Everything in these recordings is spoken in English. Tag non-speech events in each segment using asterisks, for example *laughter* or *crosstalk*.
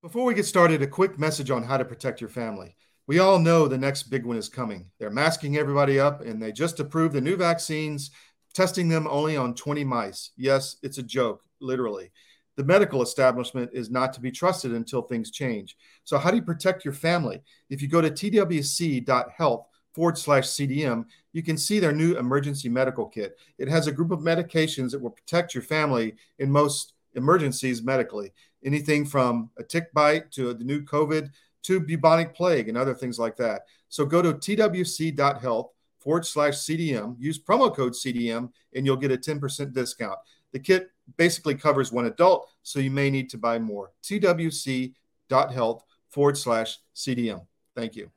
Before we get started, a quick message on how to protect your family. We all know the next big one is coming. They're masking everybody up, and they just approved the new vaccines, testing them only on 20 mice. Yes, it's a joke, literally. The medical establishment is not to be trusted until things change. So, how do you protect your family? If you go to twc.health forward slash CDM, you can see their new emergency medical kit. It has a group of medications that will protect your family in most emergencies medically anything from a tick bite to the new COVID to bubonic plague and other things like that. So go to twc.health forward slash CDM, use promo code CDM, and you'll get a 10% discount. The kit basically covers one adult, so you may need to buy more. twc.health forward slash CDM. Thank you.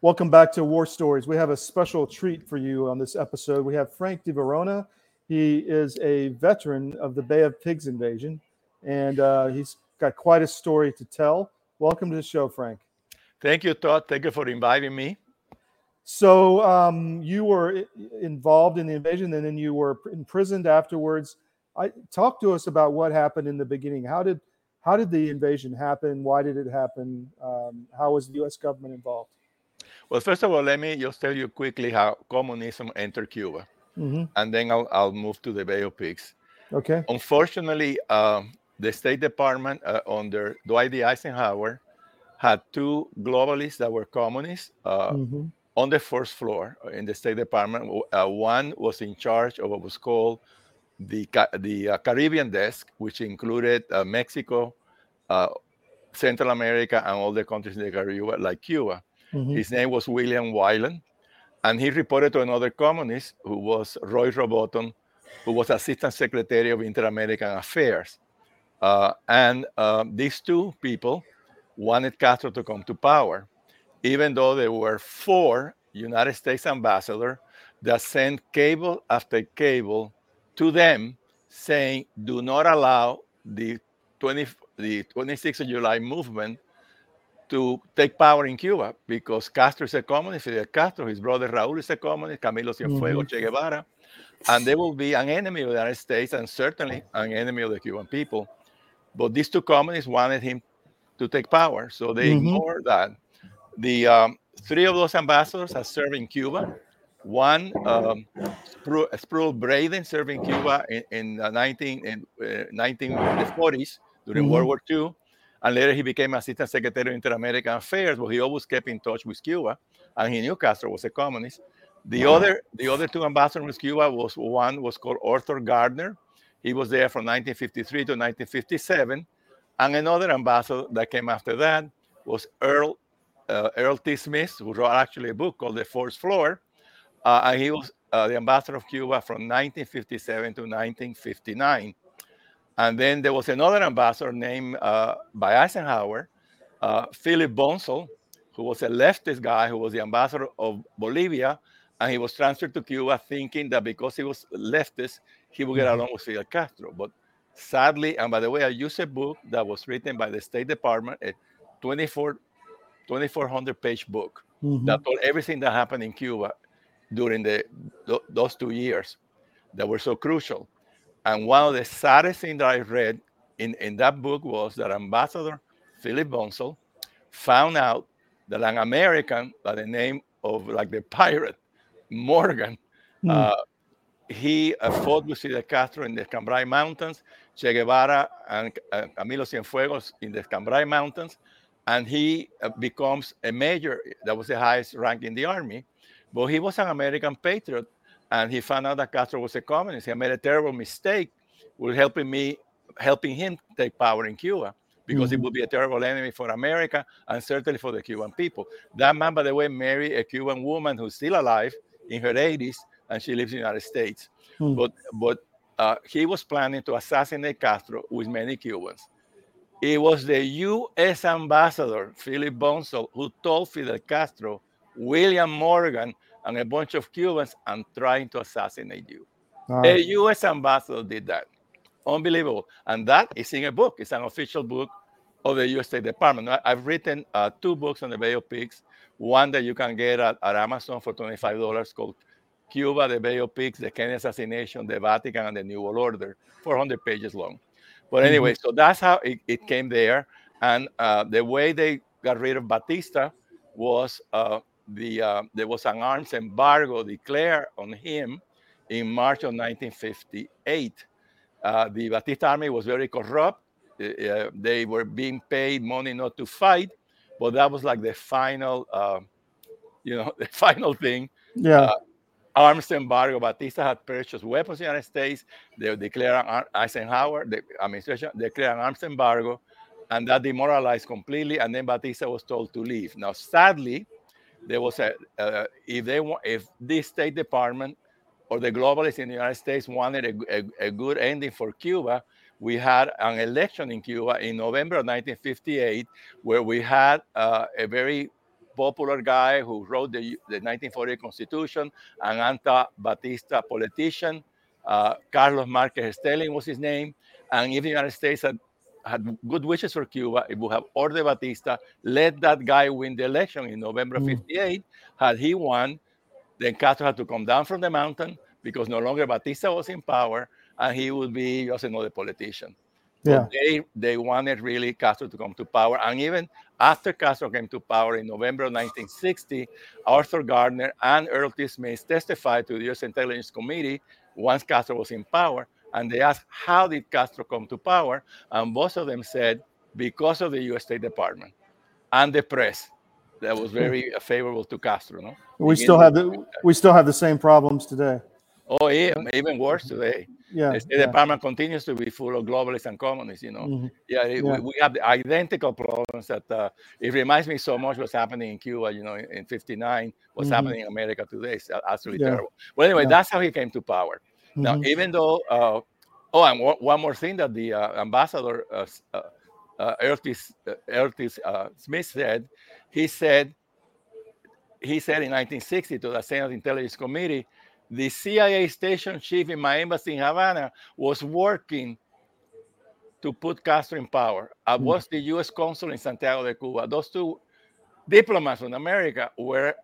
Welcome back to War Stories. We have a special treat for you on this episode. We have Frank de Varona. He is a veteran of the Bay of Pigs invasion and uh, he's got quite a story to tell. Welcome to the show, Frank. Thank you, Todd. Thank you for inviting me. So um, you were involved in the invasion, and then you were imprisoned afterwards. I talk to us about what happened in the beginning. How did how did the invasion happen? Why did it happen? Um, how was the U.S. government involved? Well, first of all, let me just tell you quickly how communism entered Cuba, mm-hmm. and then I'll, I'll move to the Bay of Pigs. Okay. Unfortunately, um, the State Department uh, under Dwight D. Eisenhower had two globalists that were communists uh, mm-hmm. on the first floor in the State Department. Uh, one was in charge of what was called the, the uh, Caribbean desk, which included uh, Mexico, uh, Central America, and all the countries in the Caribbean, like Cuba. Mm-hmm. His name was William Wieland. And he reported to another communist who was Roy Rubottom, who was Assistant Secretary of Inter-American Affairs. Uh, and uh, these two people wanted Castro to come to power, even though there were four United States ambassadors that sent cable after cable to them saying, do not allow the 20, the 26th of July movement to take power in Cuba because Castro is a communist, Fidel Castro, his brother Raúl is a communist, Camilo Cienfuegos, mm-hmm. Che Guevara, and they will be an enemy of the United States and certainly an enemy of the Cuban people. But these two communists wanted him to take power, so they mm-hmm. ignored that. The um, three of those ambassadors have served in Cuba. One, um, Spruille Braden, served in Cuba in, in uh, 19 in, uh, 1940s during mm-hmm. World War II, and later he became Assistant Secretary of Inter-American Affairs. But he always kept in touch with Cuba, and he knew Castro was a communist. The other, the other two ambassadors with Cuba was one was called Arthur Gardner, he was there from 1953 to 1957. And another ambassador that came after that was Earl uh, Earl T. Smith, who wrote actually a book called The Fourth Floor. Uh, and he was uh, the ambassador of Cuba from 1957 to 1959. And then there was another ambassador named uh, by Eisenhower, uh, Philip Bonsall, who was a leftist guy who was the ambassador of Bolivia. And he was transferred to Cuba thinking that because he was leftist, he will get mm-hmm. along with Fidel Castro. But sadly, and by the way, I used a book that was written by the State Department, a 24, 2400 page book mm-hmm. that told everything that happened in Cuba during the those two years that were so crucial. And one of the saddest things that I read in, in that book was that Ambassador Philip Bonsall found out that an American by the name of like the pirate Morgan mm. uh, he uh, fought with Fidel Castro in the Escambray Mountains, Che Guevara and uh, Camilo Cienfuegos in the Escambray Mountains, and he uh, becomes a major. That was the highest rank in the army. But he was an American patriot, and he found out that Castro was a communist. He made a terrible mistake with helping me, helping him take power in Cuba because mm-hmm. it would be a terrible enemy for America and certainly for the Cuban people. That man, by the way, married a Cuban woman who's still alive in her 80s and she lives in the United States. Hmm. But but uh, he was planning to assassinate Castro with many Cubans. It was the U.S. ambassador Philip Bonsall who told Fidel Castro, William Morgan, and a bunch of Cubans, "I'm trying to assassinate you." Right. A U.S. ambassador did that. Unbelievable, and that is in a book. It's an official book of the U.S. State Department. I've written uh, two books on the Bay of Pigs. One that you can get at, at Amazon for twenty-five dollars called Cuba, the Bay of Pigs, the Kennedy assassination, the Vatican, and the New World Order, 400 pages long. But mm-hmm. anyway, mm-hmm. so that's how it, it, came there. And uh, the way they got rid of Batista was uh, the uh, there was an arms embargo declared on him in March of 1958. Uh, the Batista army was very corrupt. Uh, they were being paid money not to fight, but that was like the final, uh, you know, *laughs* the final thing. Yeah. Arms embargo. Batista had purchased weapons in the United States. They declared Eisenhower, the administration declared an arms embargo, and that demoralized completely. And then Batista was told to leave. Now, sadly, there was a uh, if they want if this State Department or the globalists in the United States wanted a, a, a, good ending for Cuba, we had an election in Cuba in November of 1958 where we had uh, a very popular guy who wrote the, the 1948 Constitution, an anti-Batista politician. Uh, Carlos Marquez Sterling was his name. And if the United States had, had good wishes for Cuba, it would have ordered Batista, let that guy win the election in November mm. 58. Had he won, then Castro had to come down from the mountain because no longer Batista was in power and he would be just another politician. Yeah. they they wanted really Castro to come to power, and even after Castro came to power in November of 1960, Arthur Gardner and Earl T. Smith testified to the U.S. Intelligence Committee once Castro was in power, and they asked how did Castro come to power, and both of them said because of the U.S. State Department and the press that was very hmm. favorable to Castro. No, we still have the we still have the same problems today. Oh, yeah, even worse today. Yeah, the State yeah. Department continues to be full of globalists and communists. You know, mm-hmm. yeah, yeah. We, we, have the identical problems that uh, it reminds me so much what's happening in Cuba. You know, in '59, what's mm-hmm. happening in America today is absolutely terrible. Well, anyway, that's how he came to power. Mm-hmm. Now, even though, uh, oh, and w- one more thing that the uh, ambassador uh, uh, uh Ertis, uh, uh, Smith said, he said, he said in 1960 to the Senate Intelligence Committee the CIA station chief in my embassy in Havana was working to put Castro in power. I hmm. was the U.S. consul in Santiago de Cuba. Those two diplomats from America were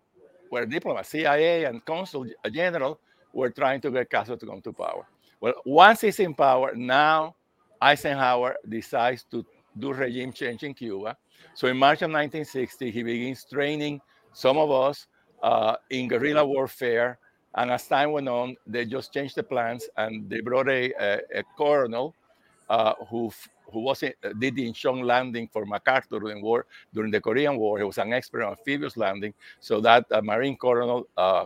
were diplomats, CIA and consul general were trying to get Castro to come to power. Well, once he's in power, now Eisenhower decides to do regime change in Cuba. So in March of 1960, he begins training some of us uh, in guerrilla warfare and as time went on, they just changed the plans and they brought a, a, a colonel uh, who who was in, did the Incheon landing for MacArthur during war during the Korean War. He was an expert on amphibious landing, so that uh, Marine colonel uh,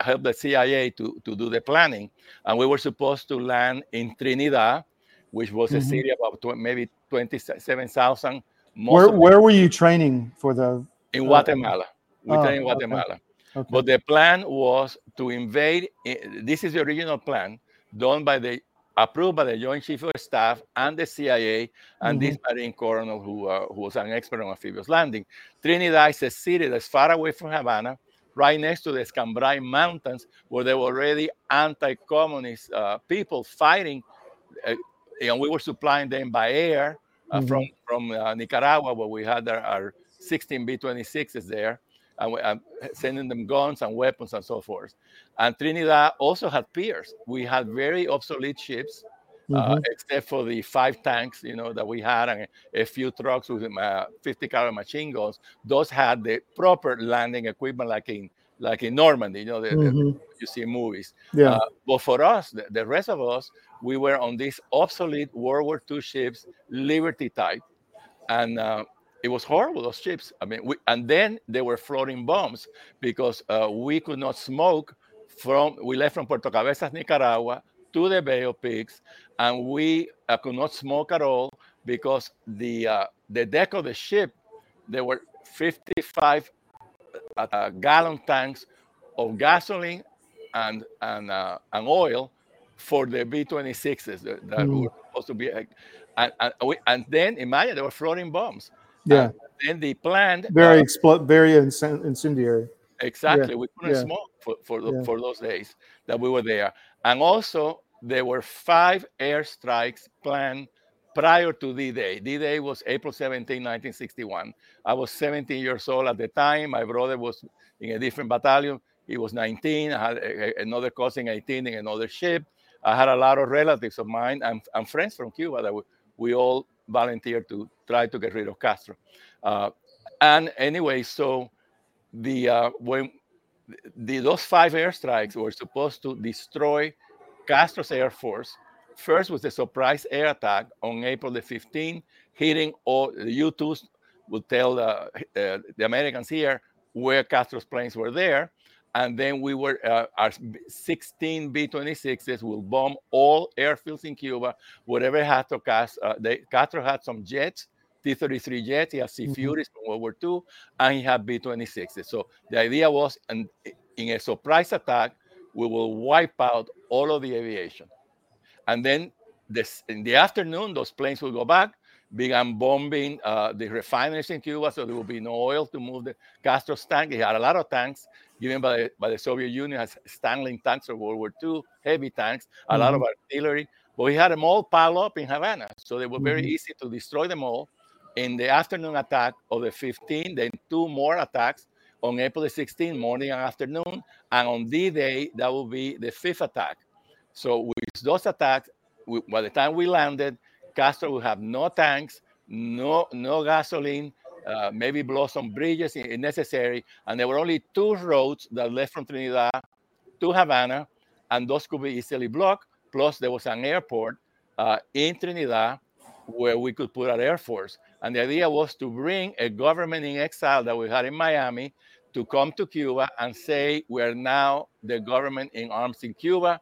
helped the CIA to, to do the planning. And we were supposed to land in Trinidad, which was mm-hmm. a city about tw- maybe twenty-seven thousand. Where where were you training for the? In uh, Guatemala. We oh, trained in Guatemala. Okay. Okay. But the plan was to invade. Eh, this is the original plan done by the approved by the Joint Chief of Staff and the CIA and mm-hmm. this Marine colonel who, uh, who was an expert on amphibious landing. Trinidad is a city that's far away from Havana, right next to the Escambray Mountains, where there were already anti-communist uh, people fighting, uh, and we were supplying them by air uh, mm-hmm. from from uh, Nicaragua, where we had our, our 16 B-26s there and, and sending them guns and weapons and so forth. And Trinidad also had peers. We had very obsolete ships, uh, mm-hmm. uh, except for the five tanks, you know, that we had, and a few trucks with uh, 50 caliber machine guns. Those had the proper landing equipment, like in like in Normandy, you know, the, mm-hmm. the, you see movies. Yeah. Uh, but for us, the, the, rest of us, we were on these obsolete World War II ships, Liberty type, and uh, it was horrible those ships i mean we, and then they were floating bombs because uh, we could not smoke from we left from puerto cabezas nicaragua to the bay of pigs and we uh, could not smoke at all because the uh, the deck of the ship there were 55 uh, uh, gallon tanks of gasoline and and uh, and oil for the b-26s that, that mm. were supposed to be and, and, we, and then imagine there were floating bombs yeah. And they planned very uh, expl- very incendiary. Exactly. Yeah. We couldn't yeah. smoke for for, the, yeah. for those days that we were there. And also there were five airstrikes planned prior to D-Day. D-Day was April 17, 1961. I was 17 years old at the time. My brother was in a different battalion. He was 19. I had a, another cousin 18 in another ship. I had a lot of relatives of mine and, and friends from Cuba that we, we all volunteered to try to get rid of Castro. Uh, and anyway, so the uh, when the, those five airstrikes were supposed to destroy Castro's air force. First was the surprise air attack on April the 15th, hitting all the U-2s would tell uh, uh, the Americans here where Castro's planes were there. And then we were, uh, our 16 B-26s will bomb all airfields in Cuba, whatever had to cast. Uh, they, Castro had some jets, T-33 jets. He had Sea mm-hmm. From World War II, and he had B-26s. So the idea was, and in a surprise attack, we will wipe out all of the aviation. And then this, in the afternoon, those planes will go back began bombing uh, the refineries in Cuba, so there will be no oil to move the Castro's tank. He had a lot of tanks given by the, by the Soviet Union as Stalin tanks of World War II, heavy tanks, a mm-hmm. lot of mm-hmm. artillery. But we had them all piled up in Havana, so they were very mm-hmm. easy to destroy them all. In the afternoon attack of the 15th, then two more attacks on April the 16th, morning and afternoon, and on D-Day, that will be the fifth attack. So with those attacks, we, by the time we landed, Castro will have no tanks, no no gasoline, uh, maybe blow some bridges if necessary. And there were only two roads that led from Trinidad to Havana, and those could be easily blocked. Plus, there was an airport uh, in Trinidad where we could put our air force. And the idea was to bring a government in exile that we had in Miami to come to Cuba and say, we're now the government in arms in Cuba.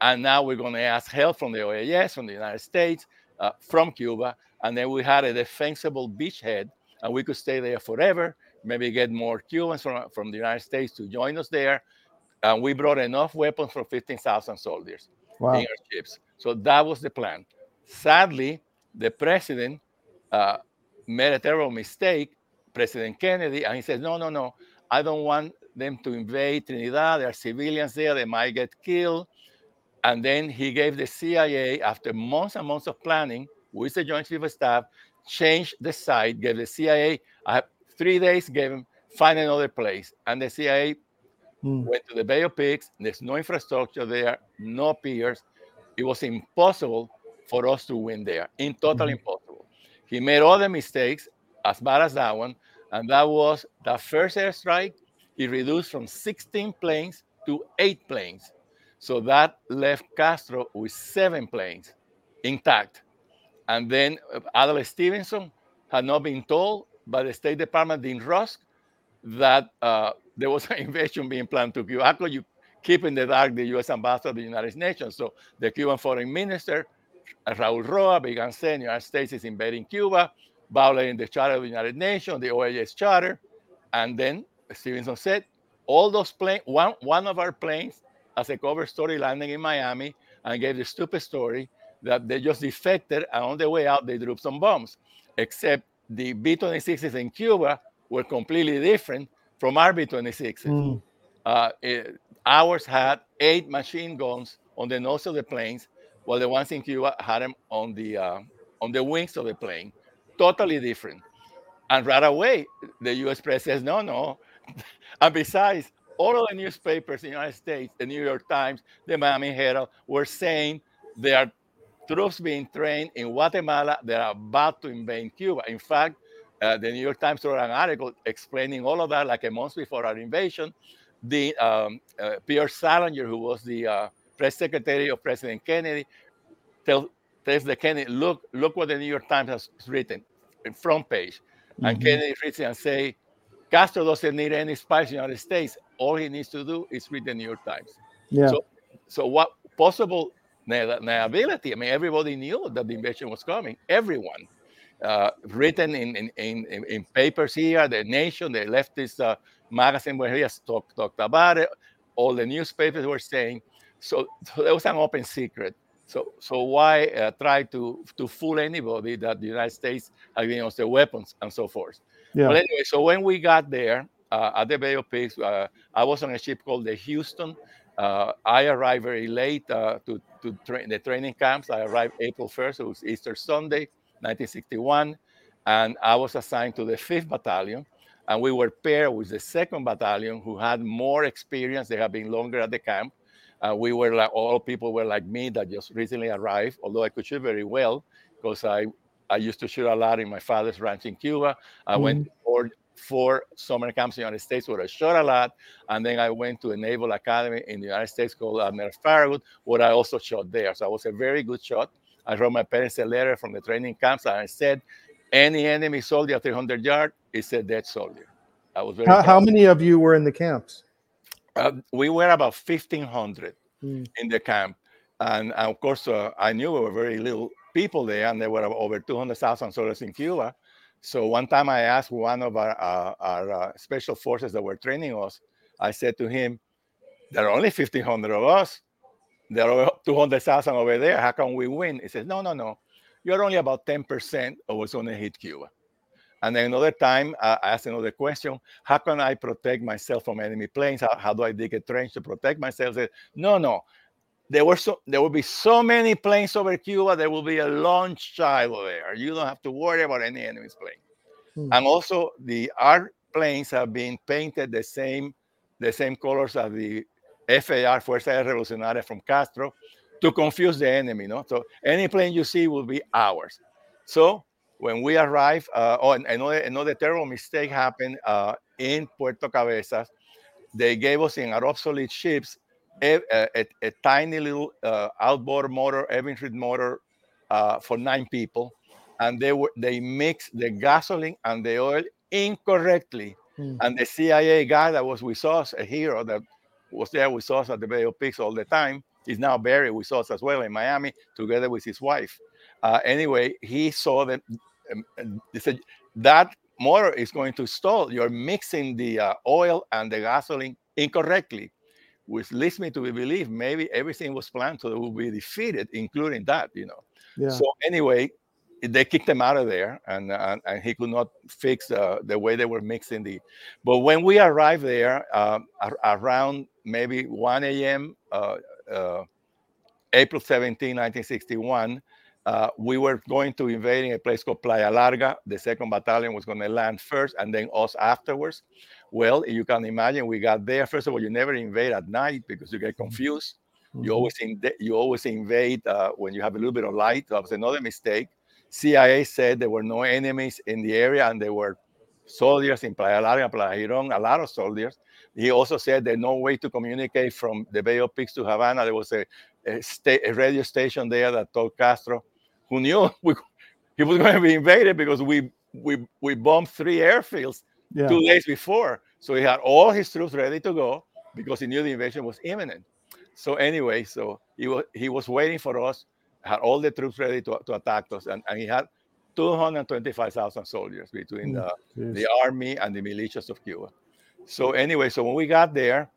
And now we're going to ask help from the OAS, from the United States, uh, from Cuba. And then we had a defensible beachhead, and we could stay there forever, maybe get more Cubans from, from the United States to join us there. And we brought enough weapons for 15,000 soldiers wow. in our ships. So that was the plan. Sadly, the president uh, made a terrible mistake, President Kennedy, and he said, no, no, no, I don't want them to invade Trinidad. There are civilians there, they might get killed. And then he gave the CIA, after months and months of planning with the Joint Chief of Staff, changed the site, gave the CIA uh, three days, gave him find another place. And the CIA mm. went to the Bay of Pigs. There's no infrastructure there, no piers. It was impossible for us to win there. In total mm. impossible. He made all the mistakes, as bad as that one. And that was the first airstrike. He reduced from 16 planes to eight planes. So that left Castro with seven planes intact. And then uh, Adlai Stevenson had not been told by the State Department in Rusk that uh, there was *laughs* an invasion being planned to Cuba. How could you keep in the dark the U.S. ambassador of the United Nations? So the Cuban foreign minister, Raul Roa, began saying the United States is invading Cuba, violating the Charter of the United Nations, the OAS Charter. And then Stevenson said, all those planes, one, one of our planes as a cover story landing in Miami and gave the stupid story that they just defected and on the way out they dropped some bombs. Except the B-26s in Cuba were completely different from our B-26s. Mm. Uh, it, ours had eight machine guns on the nose of the planes, while the ones in Cuba had them on the uh, on the wings of the plane. Totally different. And right away, the U.S. press says, no, no. *laughs* and besides, all of the newspapers in the United States, the New York Times, the Miami Herald, were saying there are troops being trained in Guatemala that are about to invade Cuba. In fact, uh, the New York Times wrote an article explaining all of that like a month before our invasion. The um, uh, Pierre Salinger, who was the uh, press secretary of President Kennedy, tell, tells the Kennedy, look, look what the New York Times has written, front page. Mm-hmm. And Kennedy reads it and say, Castro doesn't need any spies in the United States. All he needs to do is read the New York Times. Yeah. So, so what possible liability? I mean, everybody knew that the invasion was coming. Everyone. Uh, written in, in, in, in, papers here, the Nation, the leftist uh, magazine where he has talked, talked about it. All the newspapers were saying. So, so there was an open secret. So, so why uh, try to, to fool anybody that the United States had given us the weapons and so forth? Yeah. But anyway, so when we got there uh, at the Bay of Pigs, uh, I was on a ship called the Houston. Uh, I arrived very late uh, to, to train the training camps. I arrived April 1st, it was Easter Sunday, 1961. And I was assigned to the 5th Battalion. And we were paired with the 2nd Battalion, who had more experience. They had been longer at the camp. Uh, we were like, all people were like me that just recently arrived, although I could shoot very well because I I used to shoot a lot in my father's ranch in Cuba. I mm-hmm. went four, four summer camps in the United States where I shot a lot. And then I went to a Naval Academy in the United States called Admiral Farragut, where I also shot there. So I was a very good shot. I wrote my parents a letter from the training camps and I said, any enemy soldier at 300 yards is a dead soldier. I was very how, how, many of you were in the camps? Uh, we were about 1,500 mm. in the camp. And, and of course, uh, I knew we were very little people there, and there were over 200,000 soldiers in Cuba. So one time I asked one of our, uh, our uh, special forces that were training us, I said to him, there are only 1,500 of us. There are 200,000 over there. How can we win? He says, no, no, no. You're only about 10% of what's going to hit Cuba. And then another time, I asked another question: How can I protect myself from enemy planes? How, how do I dig a trench to protect myself? He said, no, no, there were so there will be so many planes over Cuba. There will be a launch child there. You don't have to worry about any enemy's plane. Hmm. And also, the our planes have been painted the same the same colors as the FAR Fuerza Revolucionaria from Castro to confuse the enemy. No, so any plane you see will be ours. So when we arrived, uh, oh, another another terrible mistake happened uh, in Puerto Cabezas. They gave us in our obsolete ships a, a, a tiny little uh, outboard motor, Evinrude motor uh, for nine people, and they were they mixed the gasoline and the oil incorrectly. Mm. And the CIA guy that was with us, a hero that was there with us at the Bay of Pigs all the time, is now buried with us as well in Miami, together with his wife. Uh, anyway, he saw that um, they said that motor is going to stall. You're mixing the uh, oil and the gasoline incorrectly which leads me to believe maybe everything was planned so they would be defeated, including that, you know. Yeah. So anyway, they kicked him out of there, and and, and he could not fix uh, the way they were mixing the. But when we arrived there, uh, around maybe 1 a.m. Uh, uh, April 17, 1961, uh, we were going to invade a place called Playa Larga. The second battalion was going to land first, and then us afterwards. Well, you can imagine we got there. First of all, you never invade at night because you get mm-hmm. confused. Mm-hmm. You always in, you always invade uh, when you have a little bit of light. That was another mistake. CIA said there were no enemies in the area, and there were soldiers in Playa Larga, Playa Giron, a lot of soldiers. He also said there's no way to communicate from the Bay of Pigs to Havana. There was a, a, sta- a radio station there that told Castro, who knew *laughs* we, he was going to be invaded because we we we bombed three airfields yeah. two days before. So he had all his troops ready to go because he knew the invasion was imminent. So anyway, so he was he was waiting for us, had all the troops ready to, to attack us, and, and he had 225,000 soldiers between the, the army and the militias of Cuba. So anyway, so when we got there,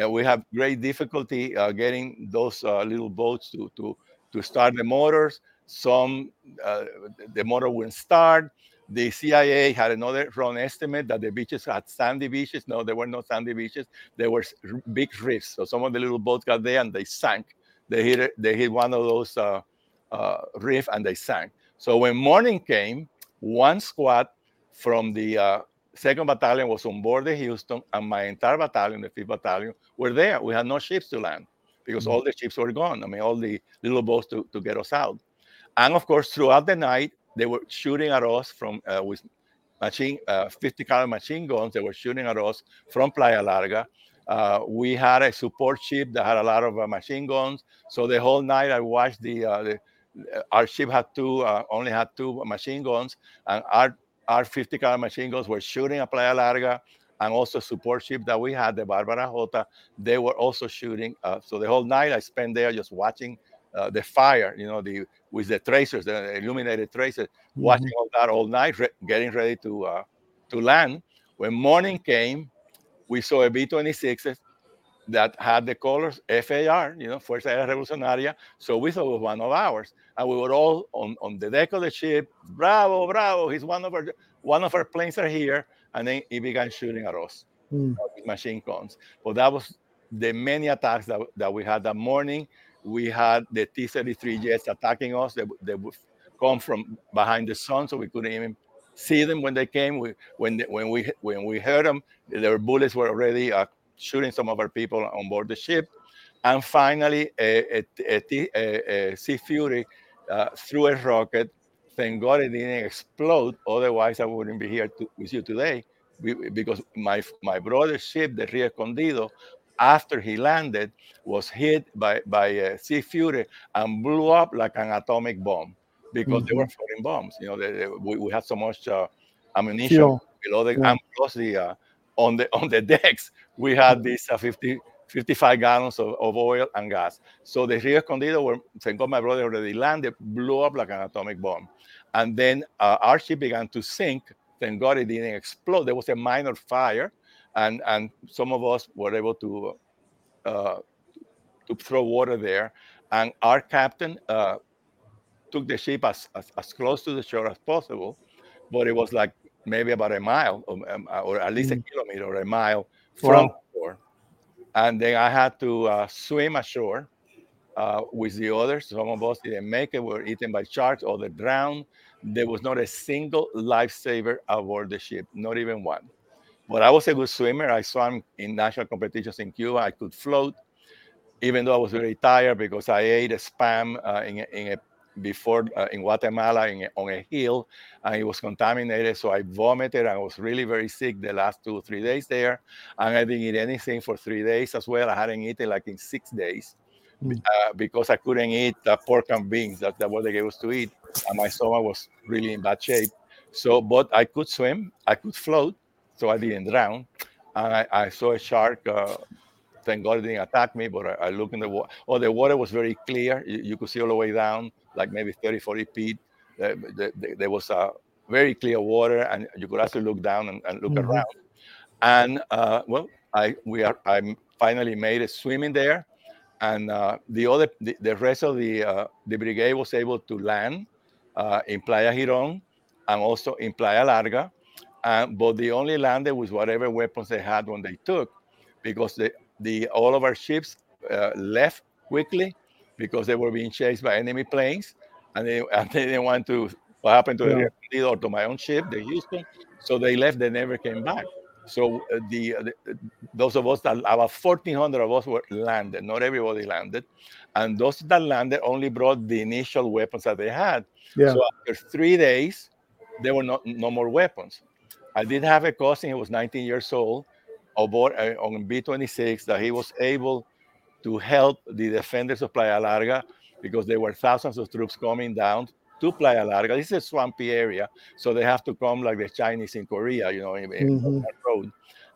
uh, we have great difficulty uh, getting those uh, little boats to to to start the motors. Some uh, the motor wouldn't start. The CIA had another wrong estimate that the beaches had sandy beaches. No, there were no sandy beaches. There were big reefs. So some of the little boats got there and they sank. They hit they hit one of those uh, uh, reef and they sank. So when morning came, one squad from the uh, second battalion was on board the Houston, and my entire battalion, the fifth battalion, were there. We had no ships to land because mm-hmm. all the ships were gone. I mean, all the little boats to, to get us out. And of course, throughout the night, they were shooting at us from uh, with machine uh, 50 caliber machine guns. They were shooting at us from Playa Larga. Uh, we had a support ship that had a lot of uh, machine guns. So the whole night I watched the, uh, the uh, our ship had two only had two machine guns, and our our 50 caliber machine guns were shooting at Playa Larga. And also support ship that we had, the Barbara Jota, they were also shooting. so the whole night I spent there just watching uh, the fire, you know, the with the tracers, the illuminated tracers, mm-hmm. watching all that all night, re- getting ready to uh, to land. When morning came, we saw a B-26 that had the colors FAR, you know, Fuerza Aérea Revolucionaria. So we thought it was one of ours, and we were all on, on the deck of the ship. Bravo, bravo! He's one of our one of our planes are here, and then he began shooting at us mm. with machine guns. But that was the many attacks that, that we had that morning we had the T-33 jets attacking us. They, they would come from behind the sun, so we couldn't even see them when they came. We, when they, when we when we heard them, their bullets were already uh, shooting some of our people on board the ship. And finally, a, a, a, a Sea Fury uh, threw a rocket thank God it didn't explode. Otherwise, I wouldn't be here to, with you today. Because my my brother's ship, the Rio Escondido, after he landed, was hit by by a Sea Fury and blew up like an atomic bomb because mm-hmm. they were mm-hmm. floating bombs. You know, they, they, we, we had so much uh, ammunition Fuel. below the yeah. and plus the uh, on the on the *laughs* decks we had these uh, 50 55 gallons of, of, oil and gas. So the Rio Escondido, where thank God my brother already landed, blew up like an atomic bomb. And then uh, our ship began to sink. Thank God it didn't explode. There was a minor fire, and and some of us were able to uh, to throw water there. And our captain uh, took the ship as, as, as close to the shore as possible, but it was like maybe about a mile or, um, or at least mm. a kilometer or a mile from wow. shore. And then I had to uh, swim ashore uh, with the others. Some of us didn't make it, were eaten by sharks, or they drowned. There was not a single lifesaver aboard the ship, not even one. But I was a good swimmer. I swam in national competitions in Cuba. I could float, even though I was very tired because I ate a spam uh, in, a, in a before uh, in Guatemala in, on a hill, and it was contaminated. So I vomited. I was really very sick the last two three days there, and I didn't eat anything for three days as well. I hadn't eaten like in six days mm. uh, because I couldn't eat uh, pork and beans. That, that's what they gave us to eat, and my stomach was really in bad shape. So, but I could swim, I could float, so I didn't drown. And I, I saw a shark uh, thank God it didn't attack me, but I, I looked in the water. Oh, the water was very clear. You, you, could see all the way down, like maybe 30, 40 feet. Uh, the, the, there was a very clear water, and you could actually look down and, and look mm-hmm. around. And uh, well, I we are I finally made a swimming there, and uh, the other the, the, rest of the uh, the brigade was able to land uh, in Playa Giron and also in Playa Larga. But they only landed with whatever weapons they had when they took, because the the all of our ships uh, left quickly because they were being chased by enemy planes, and they, *laughs* and they didn't want to what happened to yeah. the or to my own ship, the Houston. So they left. They never came back. So uh, the, uh, the, those of us that about 1,400 of us were landed. Not everybody landed, and those that landed only brought the initial weapons that they had. Yeah. So after three days, there were no, no more weapons. I did have a cousin. He was 19 years old aboard uh, on B-26 that he was able to help the defenders of Playa Larga because there were thousands of troops coming down to Playa Larga. This is a swampy area, so they have to come like the Chinese in Korea, you know, in, mm-hmm. that road.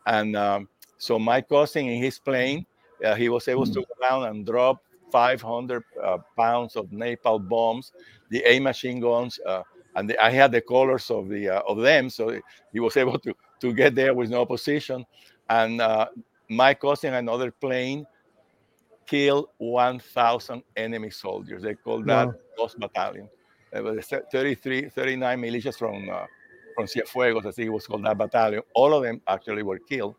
And um, so my cousin in his plane, uh, he was able mm-hmm. to go down and drop 500 uh, pounds of napalm bombs, the A machine guns, uh, and the, I had the colors of the uh, of them, so he was able to to get there with no opposition and uh, my cousin another plane killed 1,000 enemy soldiers. They called that wow. Dos Battalion. It was 33, 39 militias from uh, from Cienfuegos, I think it was called that battalion. All of them actually were killed.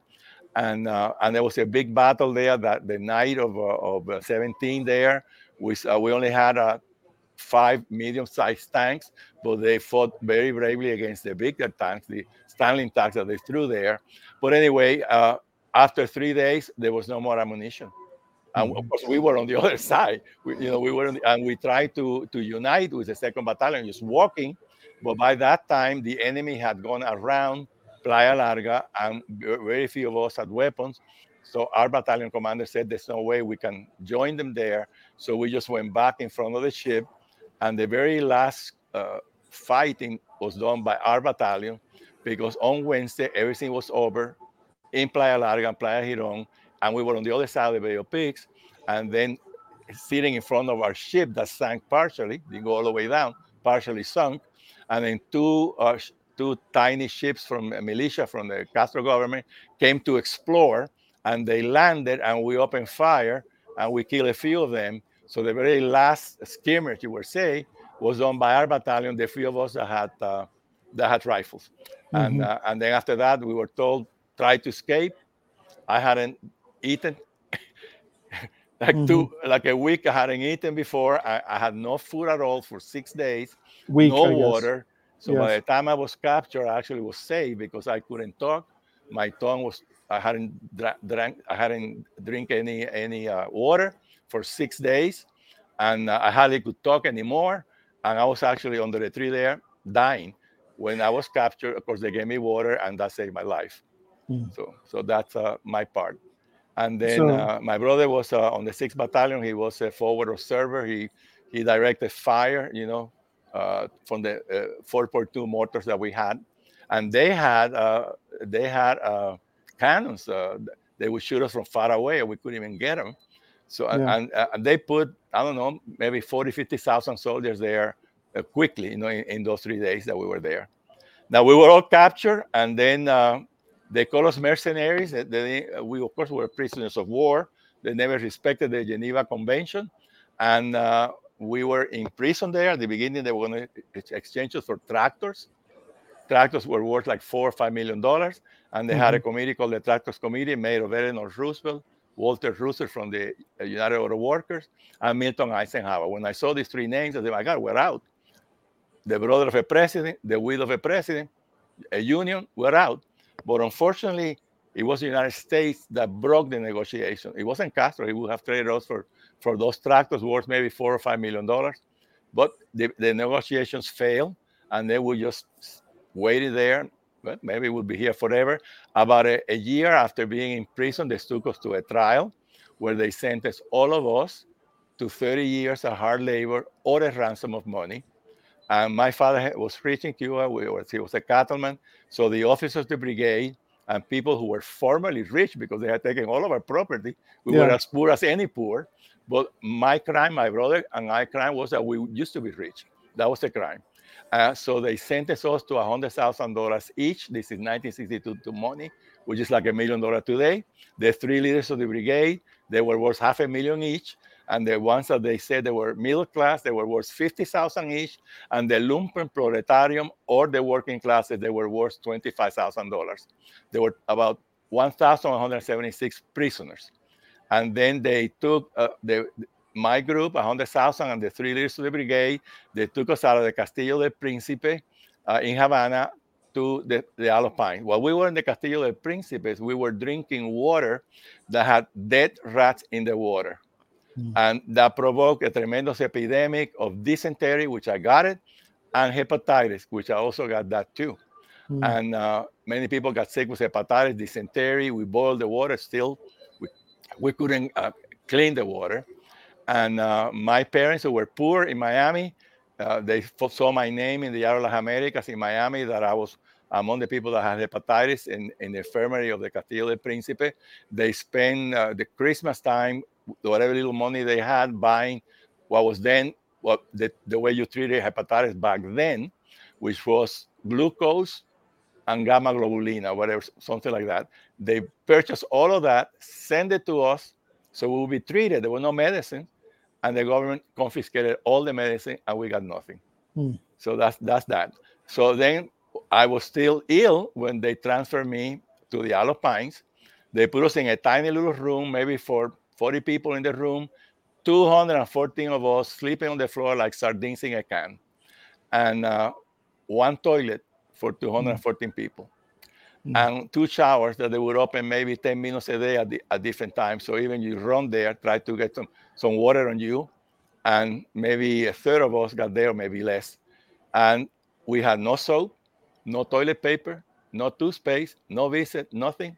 And uh, and there was a big battle there that the night of, uh, of 17 there, we, uh, we only had uh, five medium-sized tanks, but they fought very bravely against the bigger tanks, the Stalin tanks that they threw there. But anyway, uh, after three days, there was no more ammunition. And of mm-hmm. course, we were on the *laughs* other side. We, you know, we were, the, and we tried to to unite with the second battalion, just walking. But by that time, the enemy had gone around Playa Larga, and very few of us had weapons. So our battalion commander said, "There's no way we can join them there." So we just went back in front of the ship, and the very last uh, fighting was done by our battalion because on Wednesday everything was over in Playa Larga and Playa Giron, and we were on the other side of the Bay of Pigs, and then sitting in front of our ship that sank partially, didn't go all the way down, partially sunk, and then two uh, two tiny ships from militia from the Castro government came to explore, and they landed, and we opened fire, and we killed a few of them. So the very last skirmish, you would say, was done by our battalion, the three of us that had uh, that had rifles. Mm-hmm. And uh, and then after that, we were told try to escape. I hadn't eaten *laughs* like mm-hmm. two like a week. I hadn't eaten before. I, I had no food at all for six days. Week, no water. So yes. by the time I was captured, I actually was safe because I couldn't talk. My tongue was I hadn't drank I hadn't drink any any uh, water for six days, and uh, I hardly could talk anymore and I was actually under the tree there dying. When I was captured, of course, they gave me water, and that saved my life. Mm. So, so that's uh, my part. And then so, uh, my brother was uh, on the sixth battalion. He was a forward observer. He he directed fire, you know, uh, from the uh, 4.2 mortars that we had, and they had uh, they had uh, cannons. they would shoot us from far away, and we couldn't even get them. So yeah. and, and they put I don't know maybe 40, 50,000 soldiers there quickly, you know, in, in, those three days that we were there. Now we were all captured, and then they call us mercenaries. They, we, of course, were prisoners of war. They never respected the Geneva Convention. And uh, we were in prison there. At the beginning, they were going to exchange us for tractors. Tractors were worth like four or five million dollars. And they mm-hmm. had a mm-hmm. committee called the Tractors Committee, made of Eleanor Roosevelt, Walter Reuther from the uh, United Auto Workers, and Milton Eisenhower. When I saw these three names, I said, my God, we're out. The brother of a president, the widow of a president, a union, we're out. But unfortunately, it was the United States that broke the negotiation. It wasn't Castro. He would have traded us for, for those tractors worth maybe four or five million dollars. But the, the negotiations failed, and they would just waited there. Well, maybe we'll be here forever. About a, a year after being in prison, they took us to a trial where they sentenced all of us to 30 years of hard labor or a ransom of money. And my father was rich in Cuba. We was, he was a cattleman. So the officers of the brigade and people who were formerly rich because they had taken all of our property, we yeah. were as poor as any poor. But my crime, my brother and my crime was that we used to be rich. That was the crime. Uh, so they sentenced us to $100,000 each. This is 1962 to money, which is like a million dollars today. The three leaders of the brigade, they were worth half a million each and the ones that they said they were middle class, they were worth 50,000 each, and the lumpen proletarium or the working classes, they were worth $25,000. There were about 1,176 prisoners. And then they took uh, the, my group, 100,000, and the three leaders of the brigade, they took us out of the Castillo del Príncipe uh, in Havana to the, the Alpine. While we were in the Castillo del Príncipe, we were drinking water that had dead rats in the water. Mm. And that provoked a tremendous epidemic of dysentery, which I got it, and hepatitis, which I also got that too. Mm. And uh, many people got sick with hepatitis, dysentery. We boiled the water still. We, we couldn't uh, clean the water. And uh, my parents, who were poor in Miami, uh, they saw my name in the Diario Las Americas in Miami that I was among the people that had hepatitis in, in the infirmary of the Castillo del Príncipe. They spent uh, the Christmas time whatever little money they had buying what was then what the, the way you treated hepatitis back then, which was glucose and gamma globulina, whatever, something like that. They purchased all of that, send it to us, so we will be treated. There was no medicine, and the government confiscated all the medicine, and we got nothing. Hmm. So that's that's that. So then I was still ill when they transferred me to the Isle of Pines. They put us in a tiny little room, maybe for 40 people in the room, 214 of us sleeping on the floor like sardines in a can, and uh, one toilet for 214 mm. people, mm. and two showers that they would open maybe 10 minutes a day at, the, at different times. So even you run there, try to get some, some water on you, and maybe a third of us got there, maybe less. And we had no soap, no toilet paper, no toothpaste, no visit, nothing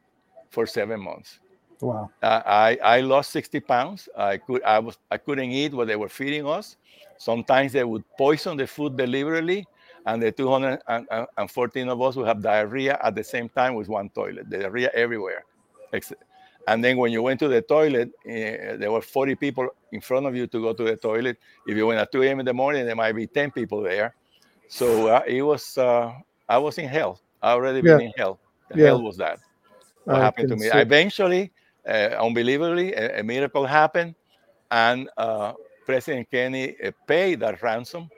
for seven months. Wow. Uh, I, I lost 60 pounds. I could I was I couldn't eat what they were feeding us. Sometimes they would poison the food deliberately, and the 214 of us would have diarrhea at the same time with one toilet. Diarrhea everywhere. And then when you went to the toilet, uh, there were 40 people in front of you to go to the toilet. If you went at 2 a.m. in the morning, there might be 10 people there. So uh, it was, uh, I was in hell. I already yeah. been in hell. The yeah. hell was that. What I happened to me? Eventually, uh, unbelievably, a, a, miracle happened, and uh, President Kennedy uh, paid that ransom,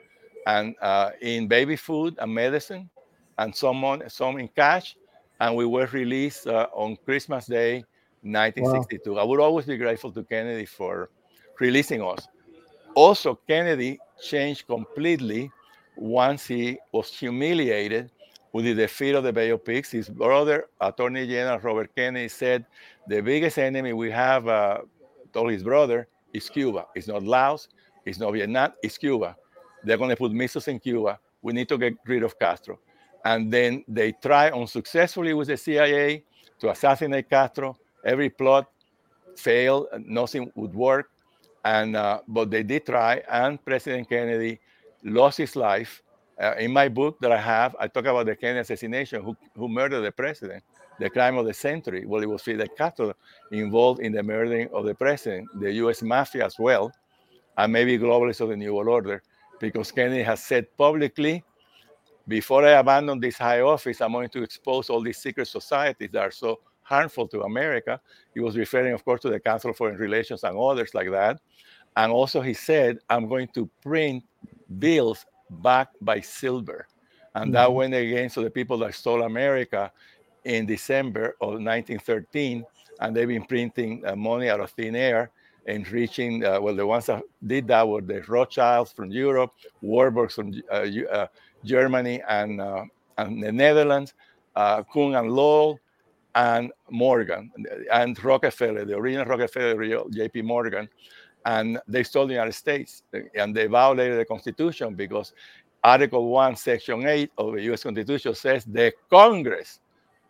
and in baby food and medicine, and some some in cash, and we were released on Christmas Day, 1962. Wow. I would always be grateful to Kennedy for releasing us. Also, Kennedy changed completely once he was humiliated with the defeat of the Bay of Pigs. His brother, Attorney General Robert Kennedy, said the biggest enemy we have, uh, told his brother, is Cuba. It's not Laos, it's not Vietnam, it's Cuba. They're going to put missiles in Cuba. We need to get rid of Castro. And then they try unsuccessfully with the CIA to assassinate Castro. Every plot failed, nothing would work. And uh, but they did try, and President Kennedy lost his life. Uh, in my book that I have, I talk about the Kennedy assassination, who, who murdered the president, the crime of the century. Well, it was Fidel Castro involved in the murdering of the president, the U.S. mafia as well, and maybe globalists of the New World Order, because Kennedy has said publicly, before I abandon this high office, I'm going to expose all these secret societies that are so harmful to America. He was referring, of course, to the Council of Foreign Relations and others like that. And also, he said, I'm going to print bills backed by silver. And mm-hmm. that went against the people that stole America in December of 1913. And they've been printing uh, money out of thin air and reaching, uh, well, the ones that did that were the Rothschilds from Europe, Warburgs from uh, uh Germany and, uh, and the Netherlands, uh, Kuhn and Loeb, and Morgan, and Rockefeller, the original Rockefeller, JP Morgan and they stole the United States and they violated the Constitution because Article 1, Section 8 of the US Constitution says the Congress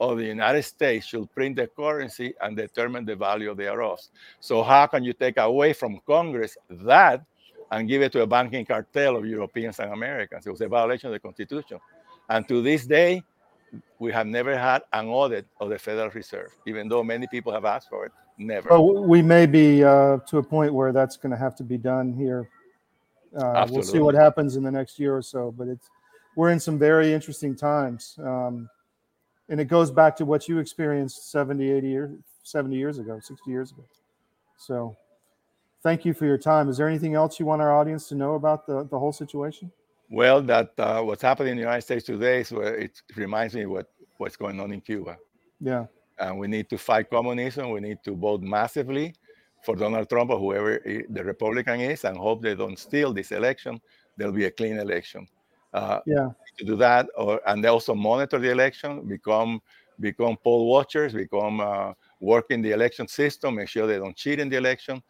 of the United States should print the currency and determine the value thereof. So, how can you take away from Congress that and give it to a banking cartel of Europeans and Americans? It was a violation of the Constitution. And to this day, we have never had an audit of the Federal Reserve, even though many people have asked for it. Never. Well, we may be uh, to a point where that's going to have to be done here. Uh, we'll see what happens in the next year or so, but it's we're in some very interesting times, um, and it goes back to what you experienced 70, 80 years, 70 years ago, 60 years ago. So, thank you for your time. Is there anything else you want our audience to know about the the whole situation? Well, that uh, what's happening in the United States today is where it reminds me what what's going on in Cuba. Yeah. And we need to fight communism. We need to vote massively for Donald Trump or whoever the Republican is, and hope they don't steal this election. There'll be a clean election. Uh, yeah. To do that, or and they also monitor the election, become become poll watchers, become uh, work in the election system, make sure they don't cheat in the election.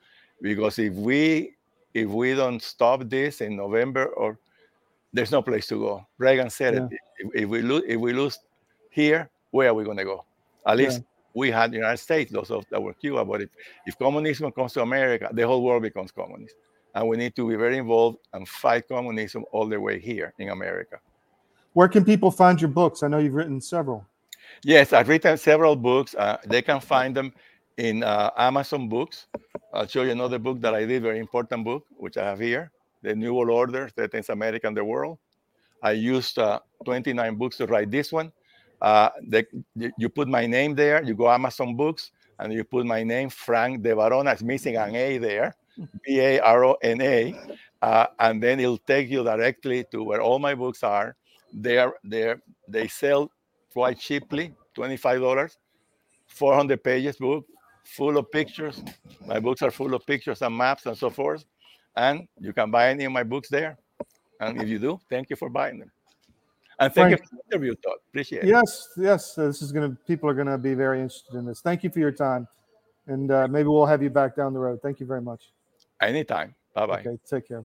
Because if we if we don't stop this in November or there's no place to go. Reagan said yeah. it. If, if, we lose, if we lose here, where are we going to go? At least yeah. we had the United States, those of that were Cuba. But if, if communism comes to America, the whole world becomes communist. And we need to be very involved and fight communism all the way here in America. Where can people find your books? I know you've written several. Yes, I've written several books. Uh, they can find them in uh, Amazon Books. I'll show you another book that I did, very important book, which I have here the New World Order, Thirteenth America and the World. I used uh, 29 books to write this one. Uh, the, you put my name there, you go Amazon Books, and you put my name, Frank de Varona. It's missing an A there, B A R O N A. Uh, and then it'll take you directly to where all my books are. They're, they're, they sell quite cheaply, $25, 400 pages book, full of pictures. My books are full of pictures and maps and so forth and you can buy any of my books there. And if you do, thank you for buying them. And thank Frank, you for the interview, Todd. Appreciate yes, it. Yes, yes. This is going to, people are going to be very interested in this. Thank you for your time. And uh, maybe we'll have you back down the road. Thank you very much. Anytime. Bye bye. Okay, take care.